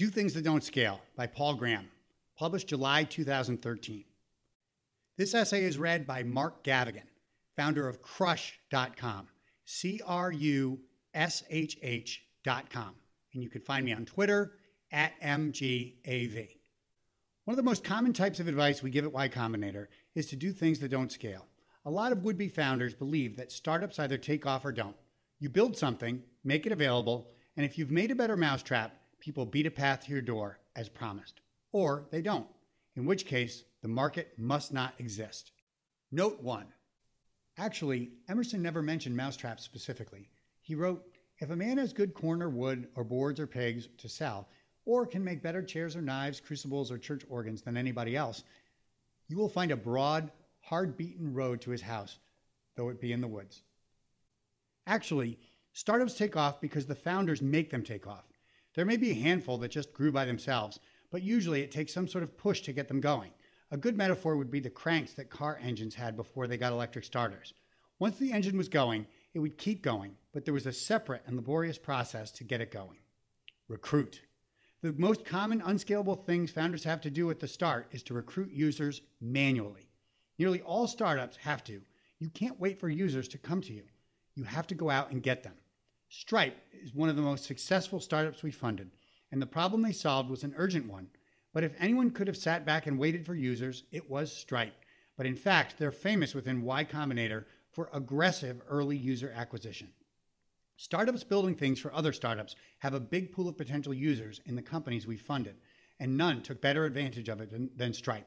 Do Things That Don't Scale by Paul Graham, published July 2013. This essay is read by Mark Gavigan, founder of Crushh.com, C R U S H H.com. And you can find me on Twitter at MGAV. One of the most common types of advice we give at Y Combinator is to do things that don't scale. A lot of would be founders believe that startups either take off or don't. You build something, make it available, and if you've made a better mousetrap, people beat a path to your door as promised. Or they don't, in which case the market must not exist. Note 1. Actually, Emerson never mentioned mousetraps specifically. He wrote, If a man has good corn or wood or boards or pegs to sell, or can make better chairs or knives, crucibles, or church organs than anybody else, you will find a broad, hard beaten road to his house, though it be in the woods. Actually, startups take off because the founders make them take off. There may be a handful that just grew by themselves, but usually it takes some sort of push to get them going. A good metaphor would be the cranks that car engines had before they got electric starters. Once the engine was going, it would keep going, but there was a separate and laborious process to get it going. Recruit. The most common unscalable things founders have to do at the start is to recruit users manually. Nearly all startups have to. You can't wait for users to come to you. You have to go out and get them. Stripe is one of the most successful startups we funded, and the problem they solved was an urgent one. But if anyone could have sat back and waited for users, it was Stripe. But in fact, they're famous within Y Combinator for aggressive early user acquisition. Startups building things for other startups have a big pool of potential users in the companies we funded, and none took better advantage of it than, than Stripe.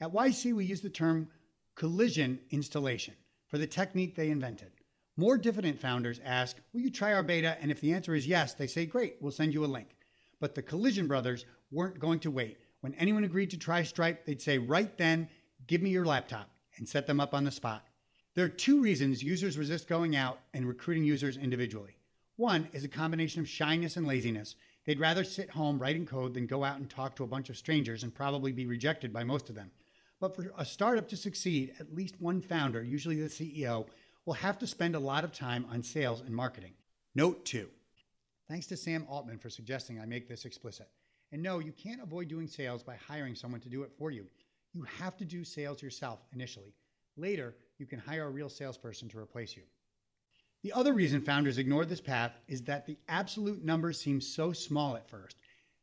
At YC, we use the term Collison installation for the technique they invented. More diffident founders ask, Will you try our beta? And if the answer is yes, they say, Great, we'll send you a link. But the Collison brothers weren't going to wait. When anyone agreed to try Stripe, they'd say, Right then, give me your laptop and set them up on the spot. There are two reasons users resist going out and recruiting users individually. One is a combination of shyness and laziness. They'd rather sit home writing code than go out and talk to a bunch of strangers and probably be rejected by most of them. But for a startup to succeed, at least one founder, usually the CEO, will have to spend a lot of time on sales and marketing. Note two. Thanks to Sam Altman for suggesting I make this explicit. And no, you can't avoid doing sales by hiring someone to do it for you. You have to do sales yourself initially. Later, you can hire a real salesperson to replace you. The other reason founders ignore this path is that the absolute numbers seem so small at first.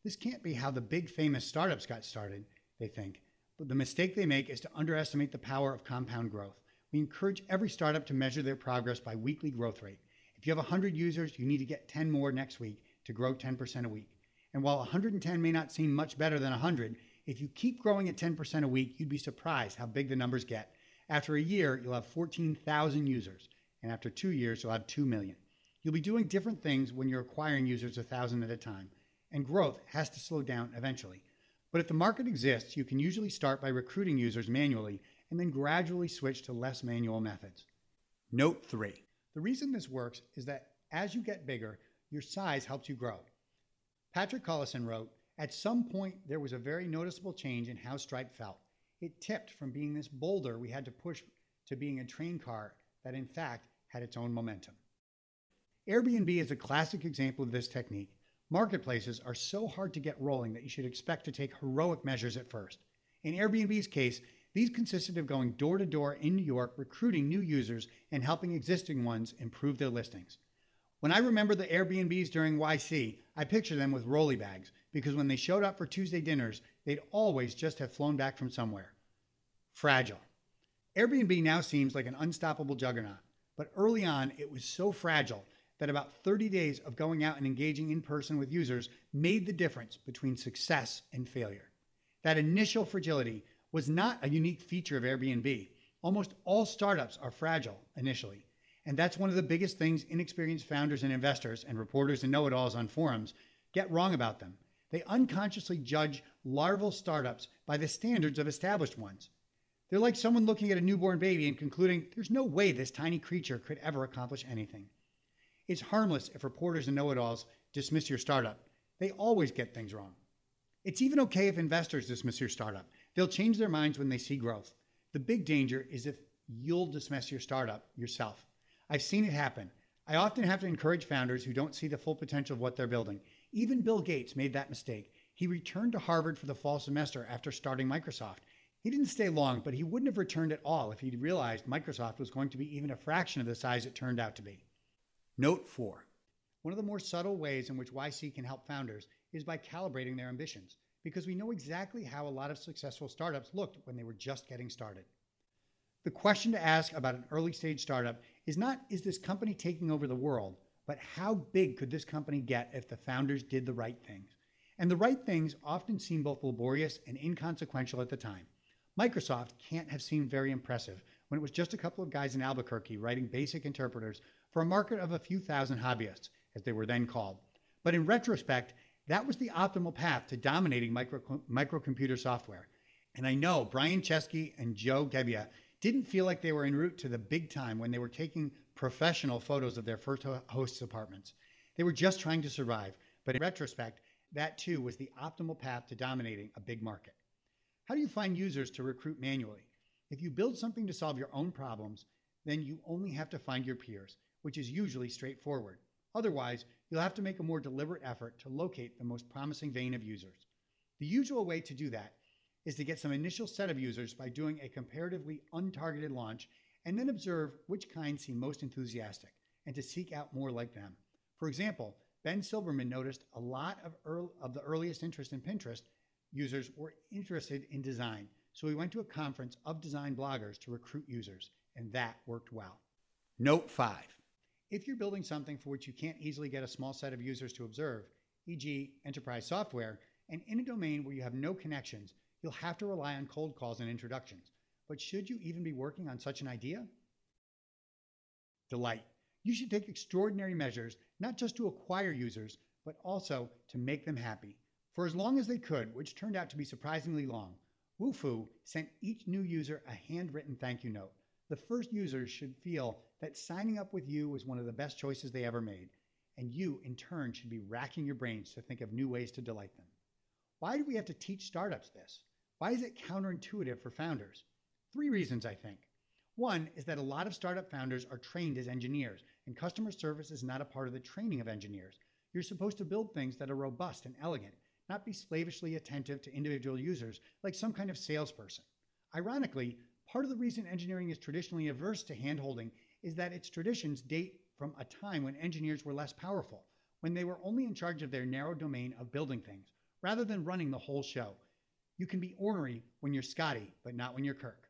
This can't be how the big famous startups got started, they think. But the mistake they make is to underestimate the power of compound growth. We encourage every startup to measure their progress by weekly growth rate. If you have 100 users, you need to get 10 more next week to grow 10% a week. And while 110 may not seem much better than 100, if you keep growing at 10% a week, you'd be surprised how big the numbers get. After a year, you'll have 14,000 users, and after two years, you'll have 2 million. You'll be doing different things when you're acquiring users a thousand at a time, and growth has to slow down eventually. But if the market exists, you can usually start by recruiting users manually and then gradually switch to less manual methods. Note three the reason this works is that as you get bigger, your size helps you grow. Patrick Collison wrote, At some point, there was a very noticeable change in how Stripe felt. It tipped from being this boulder we had to push to being a train car that, in fact, had its own momentum. Airbnb is a classic example of this technique. Marketplaces are so hard to get rolling that you should expect to take heroic measures at first. In Airbnb's case, these consisted of going door to door in New York, recruiting new users, and helping existing ones improve their listings. When I remember the Airbnbs during YC, I picture them with rolly bags because when they showed up for Tuesday dinners, they'd always just have flown back from somewhere. Fragile. Airbnb now seems like an unstoppable juggernaut, but early on it was so fragile that about 30 days of going out and engaging in person with users made the difference between success and failure. That initial fragility was not a unique feature of Airbnb. Almost all startups are fragile initially. And that's one of the biggest things inexperienced founders and investors and reporters and know it alls on forums get wrong about them. They unconsciously judge larval startups by the standards of established ones. They're like someone looking at a newborn baby and concluding there's no way this tiny creature could ever accomplish anything. It's harmless if reporters and know it alls dismiss your startup. They always get things wrong. It's even okay if investors dismiss your startup. They'll change their minds when they see growth. The big danger is if you'll dismiss your startup yourself. I've seen it happen. I often have to encourage founders who don't see the full potential of what they're building. Even Bill Gates made that mistake. He returned to Harvard for the fall semester after starting Microsoft. He didn't stay long, but he wouldn't have returned at all if he'd realized Microsoft was going to be even a fraction of the size it turned out to be. Note 4. One of the more subtle ways in which YC can help founders is by calibrating their ambitions, because we know exactly how a lot of successful startups looked when they were just getting started. The question to ask about an early stage startup is not, is this company taking over the world, but how big could this company get if the founders did the right things? And the right things often seem both laborious and inconsequential at the time. Microsoft can't have seemed very impressive when it was just a couple of guys in Albuquerque writing basic interpreters for a market of a few thousand hobbyists, as they were then called. But in retrospect, that was the optimal path to dominating micro, microcomputer software. And I know Brian Chesky and Joe Gebbia didn't feel like they were en route to the big time when they were taking professional photos of their first host's apartments. They were just trying to survive, but in retrospect, that too was the optimal path to dominating a big market. How do you find users to recruit manually? If you build something to solve your own problems, then you only have to find your peers, which is usually straightforward. Otherwise, you'll have to make a more deliberate effort to locate the most promising vein of users. The usual way to do that is to get some initial set of users by doing a comparatively untargeted launch and then observe which kind seem most enthusiastic and to seek out more like them. For example, Ben Silbermann noticed a lot of, early, of the earliest interest in Pinterest users were interested in design, so we went to a conference of design bloggers to recruit users, and that worked well. Note 5. If you're building something for which you can't easily get a small set of users to observe, e.g., enterprise software, and in a domain where you have no connections, you'll have to rely on cold calls and introductions. But should you even be working on such an idea? Delight. You should take extraordinary measures not just to acquire users, but also to make them happy. For as long as they could, which turned out to be surprisingly long, Wufoo sent each new user a handwritten thank you note. The first users should feel that signing up with you was one of the best choices they ever made, and you, in turn, should be racking your brains to think of new ways to delight them. Why do we have to teach startups this? Why is it counterintuitive for founders? Three reasons, I think. One is that a lot of startup founders are trained as engineers, and customer service is not a part of the training of engineers. You're supposed to build things that are robust and elegant, not be slavishly attentive to individual users like some kind of salesperson. Ironically, part of the reason engineering is traditionally averse to handholding is that its traditions date from a time when engineers were less powerful, when they were only in charge of their narrow domain of building things, rather than running the whole show. You can be ornery when you're Scotty, but not when you're Kirk.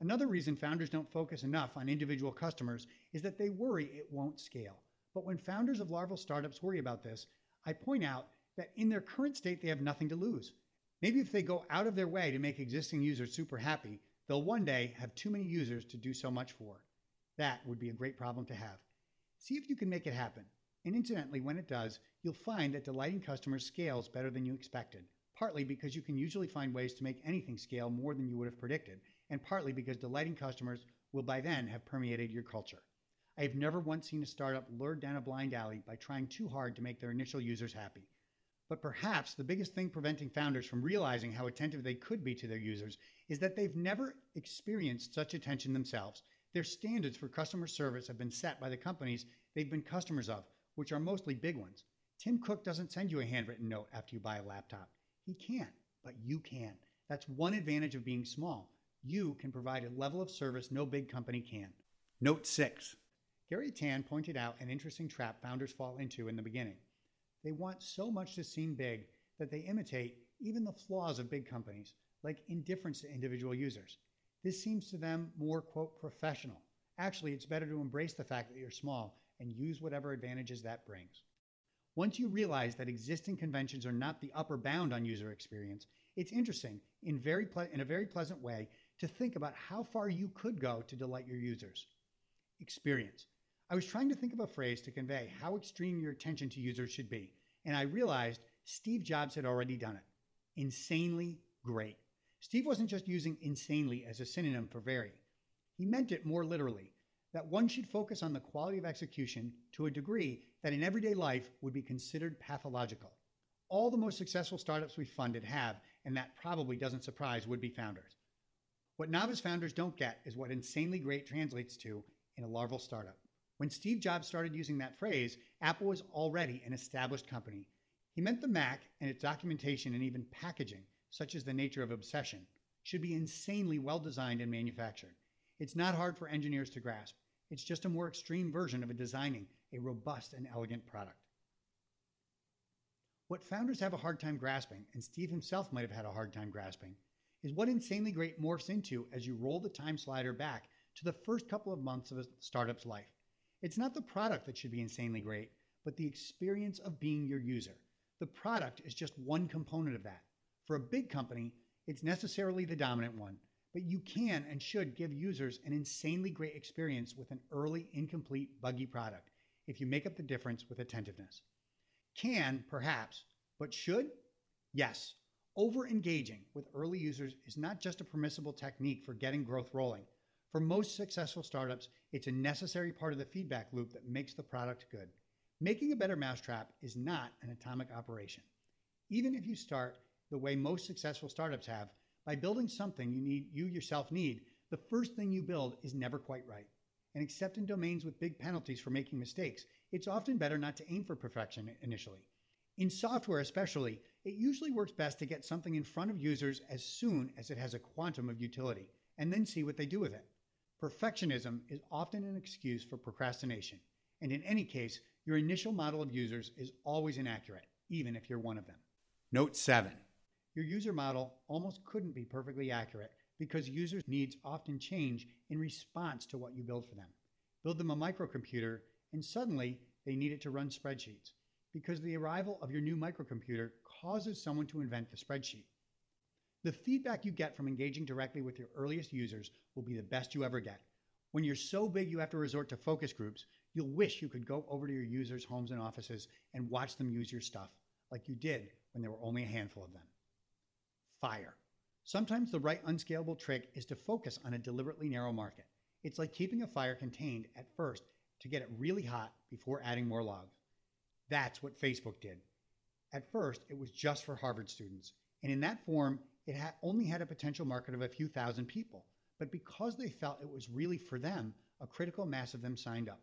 Another reason founders don't focus enough on individual customers is that they worry it won't scale. But when founders of larval startups worry about this, I point out that in their current state, they have nothing to lose. Maybe if they go out of their way to make existing users super happy, they'll one day have too many users to do so much for. That would be a great problem to have. See if you can make it happen. And incidentally, when it does, you'll find that delighting customers scales better than you expected, partly because you can usually find ways to make anything scale more than you would have predicted, and partly because delighting customers will by then have permeated your culture. I have never once seen a startup lured down a blind alley by trying too hard to make their initial users happy. But perhaps the biggest thing preventing founders from realizing how attentive they could be to their users is that they've never experienced such attention themselves. Their standards for customer service have been set by the companies they've been customers of, which are mostly big ones. Tim Cook doesn't send you a handwritten note after you buy a laptop. He can't, but you can. That's one advantage of being small you can provide a level of service no big company can. Note 6. Garry Tan pointed out an interesting trap founders fall into in the beginning. They want so much to seem big that they imitate even the flaws of big companies, like indifference to individual users. This seems to them more, quote, professional. Actually, it's better to embrace the fact that you're small and use whatever advantages that brings. Once you realize that existing conventions are not the upper bound on user experience, it's interesting in, very ple- in a very pleasant way to think about how far you could go to delight your users. Experience. I was trying to think of a phrase to convey how extreme your attention to users should be, and I realized Steve Jobs had already done it. Insanely great. Steve wasn't just using insanely as a synonym for very, he meant it more literally that one should focus on the quality of execution to a degree that in everyday life would be considered pathological. All the most successful startups we funded have, and that probably doesn't surprise would be founders. What novice founders don't get is what insanely great translates to in a larval startup. When Steve Jobs started using that phrase, Apple was already an established company. He meant the Mac and its documentation and even packaging, such as the nature of obsession, should be insanely well designed and manufactured. It's not hard for engineers to grasp. It's just a more extreme version of designing a robust and elegant product. What founders have a hard time grasping, and Steve himself might have had a hard time grasping, is what insanely great morphs into as you roll the time slider back to the first couple of months of a startup's life. It's not the product that should be insanely great, but the experience of being your user. The product is just one component of that. For a big company, it's necessarily the dominant one, but you can and should give users an insanely great experience with an early, incomplete, buggy product if you make up the difference with attentiveness. Can, perhaps, but should? Yes. Over engaging with early users is not just a permissible technique for getting growth rolling. For most successful startups, it's a necessary part of the feedback loop that makes the product good. Making a better mousetrap is not an atomic operation. Even if you start the way most successful startups have, by building something you need you yourself need, the first thing you build is never quite right. And except in domains with big penalties for making mistakes, it's often better not to aim for perfection initially. In software, especially, it usually works best to get something in front of users as soon as it has a quantum of utility, and then see what they do with it. Perfectionism is often an excuse for procrastination, and in any case, your initial model of users is always inaccurate, even if you're one of them. Note 7 Your user model almost couldn't be perfectly accurate because users' needs often change in response to what you build for them. Build them a microcomputer, and suddenly they need it to run spreadsheets because the arrival of your new microcomputer causes someone to invent the spreadsheet. The feedback you get from engaging directly with your earliest users will be the best you ever get. When you're so big you have to resort to focus groups, you'll wish you could go over to your users' homes and offices and watch them use your stuff, like you did when there were only a handful of them. Fire. Sometimes the right unscalable trick is to focus on a deliberately narrow market. It's like keeping a fire contained at first to get it really hot before adding more logs. That's what Facebook did. At first, it was just for Harvard students, and in that form, it had only had a potential market of a few thousand people. But because they felt it was really for them, a critical mass of them signed up.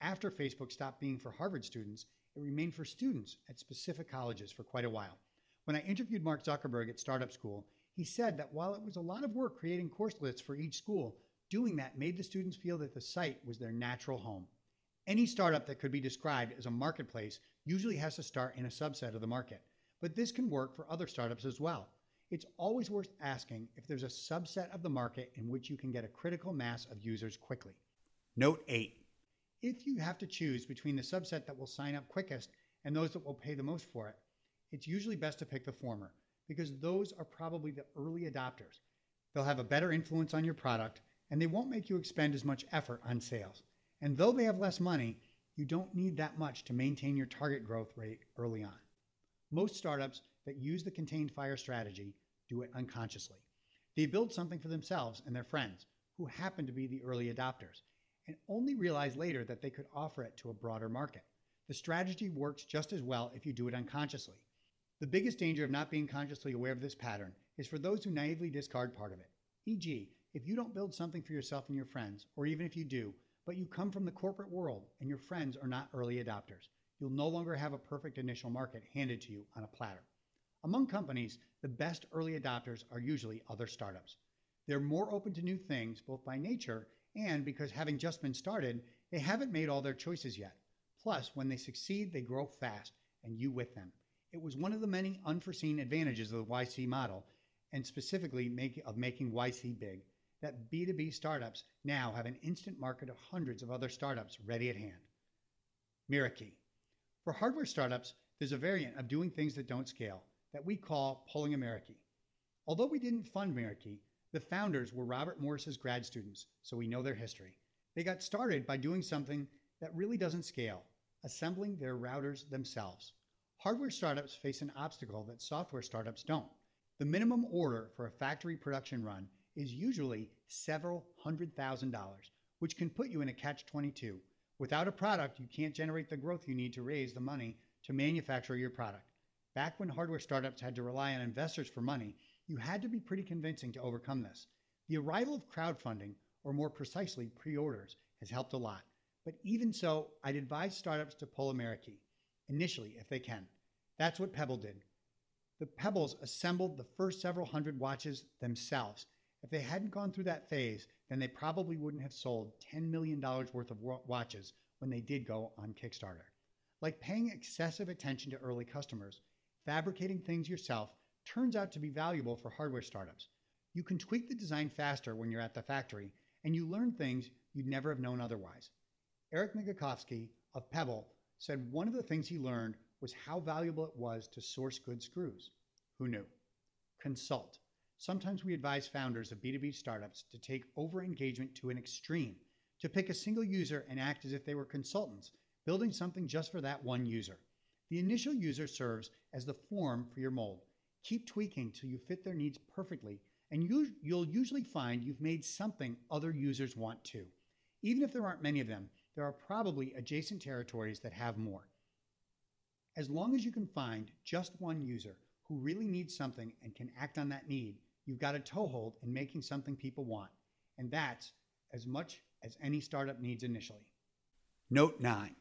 After Facebook stopped being for Harvard students, it remained for students at specific colleges for quite a while. When I interviewed Mark Zuckerberg at Startup School, he said that while it was a lot of work creating course lists for each school, doing that made the students feel that the site was their natural home. Any startup that could be described as a marketplace usually has to start in a subset of the market, but this can work for other startups as well. It's always worth asking if there's a subset of the market in which you can get a critical mass of users quickly. Note 8. If you have to choose between the subset that will sign up quickest and those that will pay the most for it, it's usually best to pick the former because those are probably the early adopters. They'll have a better influence on your product and they won't make you expend as much effort on sales. And though they have less money, you don't need that much to maintain your target growth rate early on. Most startups that use the contained fire strategy do it unconsciously. They build something for themselves and their friends, who happen to be the early adopters, and only realize later that they could offer it to a broader market. The strategy works just as well if you do it unconsciously. The biggest danger of not being consciously aware of this pattern is for those who naively discard part of it. E.g., if you don't build something for yourself and your friends, or even if you do, but you come from the corporate world and your friends are not early adopters, you'll no longer have a perfect initial market handed to you on a platter. Among companies, the best early adopters are usually other startups. They're more open to new things, both by nature and because having just been started, they haven't made all their choices yet. Plus, when they succeed, they grow fast, and you with them. It was one of the many unforeseen advantages of the YC model, and specifically make, of making YC big, that B2B startups now have an instant market of hundreds of other startups ready at hand. Meraki. For hardware startups, there's a variant of doing things that don't scale that we call pulling a Meraki. Although we didn't fund Meraki, the founders were Robert Morris's grad students, so we know their history. They got started by doing something that really doesn't scale, assembling their routers themselves. Hardware startups face an obstacle that software startups don't. The minimum order for a factory production run is usually several hundred thousand dollars, which can put you in a catch 22. Without a product, you can't generate the growth you need to raise the money to manufacture your product. Back when hardware startups had to rely on investors for money, you had to be pretty convincing to overcome this. The arrival of crowdfunding, or more precisely, pre orders, has helped a lot. But even so, I'd advise startups to pull a Meraki initially if they can. That's what Pebble did. The Pebbles assembled the first several hundred watches themselves. If they hadn't gone through that phase, then they probably wouldn't have sold $10 million worth of watches when they did go on Kickstarter. Like paying excessive attention to early customers, fabricating things yourself turns out to be valuable for hardware startups. You can tweak the design faster when you're at the factory, and you learn things you'd never have known otherwise. Eric Migicovsky of Pebble said one of the things he learned was how valuable it was to source good screws. Who knew? Consult. Sometimes we advise founders of B2B startups to take over engagement to an extreme, to pick a single user and act as if they were consultants, building something just for that one user. The initial user serves as the form for your mold. Keep tweaking till you fit their needs perfectly, and you, will usually find you've made something other users want too. Even if there aren't many of them, there are probably adjacent territories that have more. As long as you can find just one user who really needs something and can act on that need, you've got a toehold in making something people want. And that's as much as any startup needs initially. Note 9.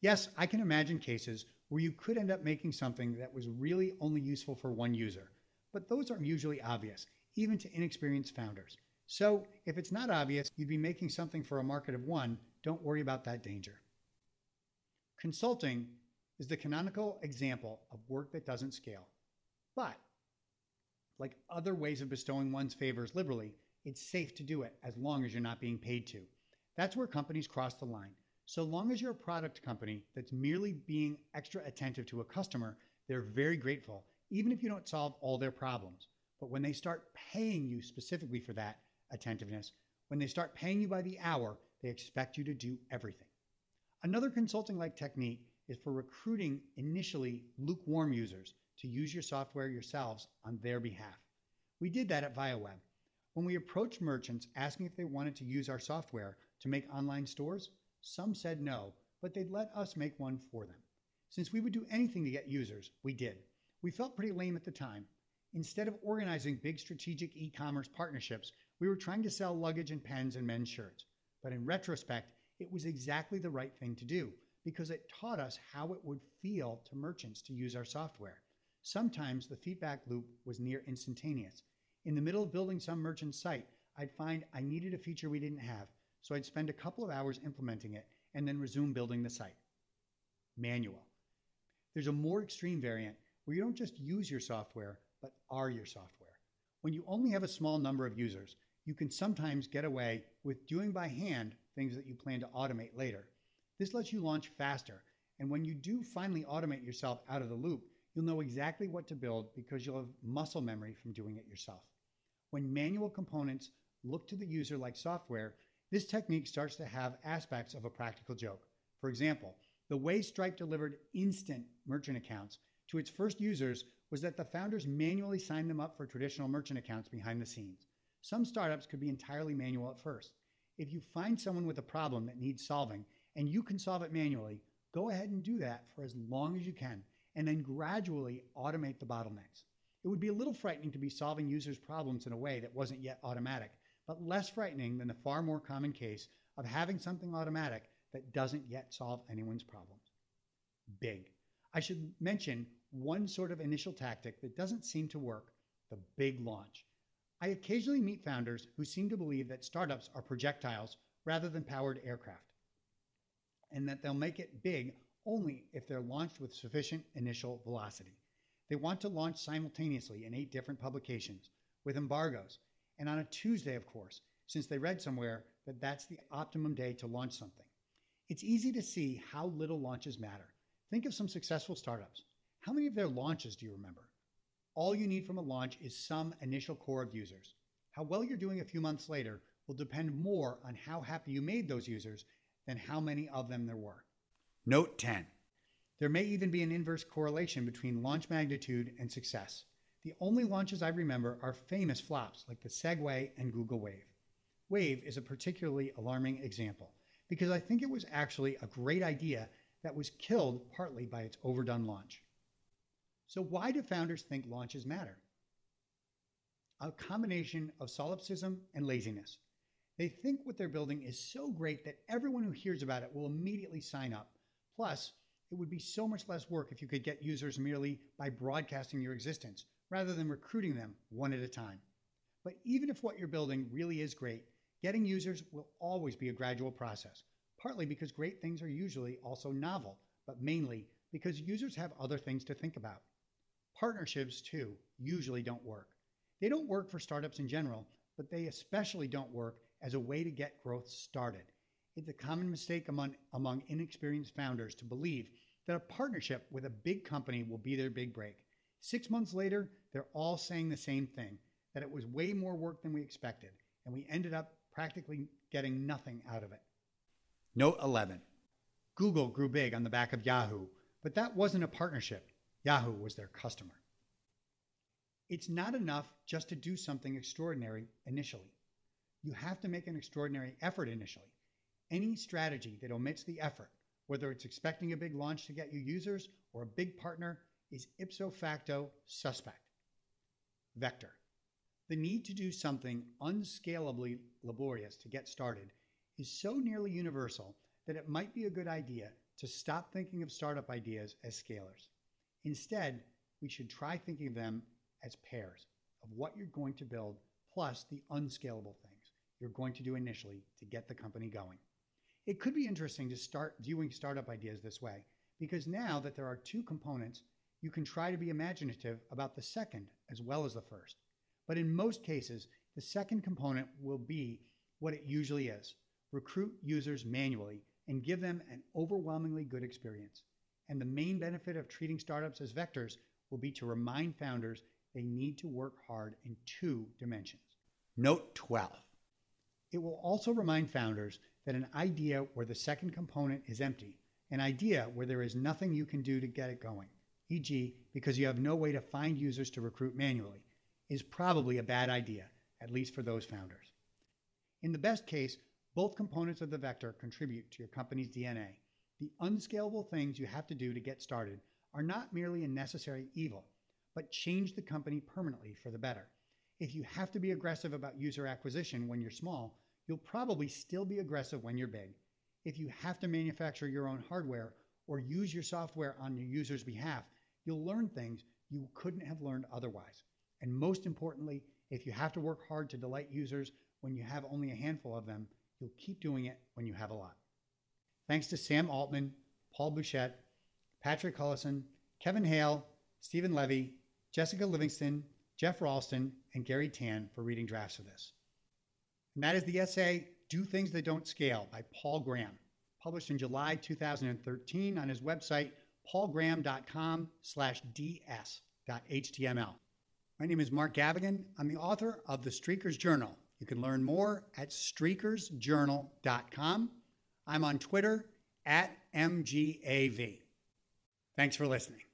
Yes, I can imagine cases where you could end up making something that was really only useful for one user, but those are usually obvious, even to inexperienced founders. So if it's not obvious you'd be making something for a market of one, don't worry about that danger. Consulting is the canonical example of work that doesn't scale. But, like other ways of bestowing one's favors liberally, it's safe to do it as long as you're not being paid to. That's where companies cross the line. So long as you're a product company that's merely being extra attentive to a customer, they're very grateful, even if you don't solve all their problems. But when they start paying you specifically for that attentiveness, when they start paying you by the hour, they expect you to do everything. Another consulting like technique is for recruiting initially lukewarm users to use your software yourselves on their behalf. We did that at ViaWeb. When we approached merchants asking if they wanted to use our software to make online stores, some said no, but they'd let us make one for them. Since we would do anything to get users, we did. We felt pretty lame at the time. Instead of organizing big strategic e commerce partnerships, we were trying to sell luggage and pens and men's shirts. But in retrospect, it was exactly the right thing to do because it taught us how it would feel to merchants to use our software. Sometimes the feedback loop was near instantaneous. In the middle of building some merchant site, I'd find I needed a feature we didn't have, so I'd spend a couple of hours implementing it and then resume building the site. Manual. There's a more extreme variant where you don't just use your software, but are your software. When you only have a small number of users, you can sometimes get away with doing by hand things that you plan to automate later. This lets you launch faster. And when you do finally automate yourself out of the loop, you'll know exactly what to build because you'll have muscle memory from doing it yourself. When manual components look to the user like software, this technique starts to have aspects of a practical joke. For example, the way Stripe delivered instant merchant accounts to its first users was that the founders manually signed them up for traditional merchant accounts behind the scenes. Some startups could be entirely manual at first. If you find someone with a problem that needs solving and you can solve it manually, go ahead and do that for as long as you can, and then gradually automate the bottlenecks. It would be a little frightening to be solving users' problems in a way that wasn't yet automatic, but less frightening than the far more common case of having something automatic that doesn't yet solve anyone's problems. Big. I should mention one sort of initial tactic that doesn't seem to work the big launch. I occasionally meet founders who seem to believe that startups are projectiles rather than powered aircraft and that they'll make it big only if they're launched with sufficient initial velocity. They want to launch simultaneously in eight different publications with embargoes, and on a Tuesday, of course, since they read somewhere that that's the optimum day to launch something. It's easy to see how little launches matter. Think of some successful startups. How many of their launches do you remember? All you need from a launch is some initial core of users. How well you're doing a few months later will depend more on how happy you made those users than how many of them there were. Note 10. There may even be an inverse correlation between launch magnitude and success. The only launches I remember are famous flops like the Segway and Google Wave. Wave is a particularly alarming example because I think it was actually a great idea that was killed partly by its overdone launch. So, why do founders think launches matter? A combination of solipsism and laziness. They think what they're building is so great that everyone who hears about it will immediately sign up. Plus, It would be so much less work if you could get users merely by broadcasting your existence rather than recruiting them one at a time. But even if what you're building really is great, getting users will always be a gradual process, partly because great things are usually also novel, but mainly because users have other things to think about. Partnerships, too, usually don't work. They don't work for startups in general, but they especially don't work as a way to get growth started. It's a common mistake among, among inexperienced founders to believe that a partnership with a big company will be their big break. Six months later, they're all saying the same thing that it was way more work than we expected, and we ended up practically getting nothing out of it. Note 11 Google grew big on the back of Yahoo, but that wasn't a partnership. Yahoo was their customer. It's not enough just to do something extraordinary initially. You have to make an extraordinary effort initially. Any strategy that omits the effort, whether it's expecting a big launch to get you users or a big partner, is ipso facto suspect. Vector. The need to do something unscalably laborious to get started is so nearly universal that it might be a good idea to stop thinking of startup ideas as scalars. Instead, we should try thinking of them as pairs of what you're going to build plus the unscalable things you're going to do initially to get the company going. It could be interesting to start viewing startup ideas this way because now that there are two components, you can try to be imaginative about the second as well as the first. But in most cases, the second component will be what it usually is recruit users manually and give them an overwhelmingly good experience. And the main benefit of treating startups as vectors will be to remind founders they need to work hard in two dimensions. Note 12. It will also remind founders that an idea where the second component is empty, an idea where there is nothing you can do to get it going, e.g., because you have no way to find users to recruit manually, is probably a bad idea, at least for those founders. In the best case, both components of the vector contribute to your company's DNA. The unscalable things you have to do to get started are not merely a necessary evil, but change the company permanently for the better. If you have to be aggressive about user acquisition when you're small, you'll probably still be aggressive when you're big. If you have to manufacture your own hardware or use your software on your user's behalf, you'll learn things you couldn't have learned otherwise. And most importantly, if you have to work hard to delight users when you have only a handful of them, you'll keep doing it when you have a lot. Thanks to Sam Altman, Paul Buchheit, Patrick Collison, Kevin Hale, Steven Levy, Jessica Livingston, Geoff Ralston, and Garry Tan for reading drafts of this. And that is the essay Do Things That Don't Scale by Paul Graham, published in July 2013 on his website, paulgraham.com slash ds.html. My name is Mark Gavigan. I'm the author of The Streakers Journal. You can learn more at streakersjournal.com. I'm on Twitter at MGAV. Thanks for listening.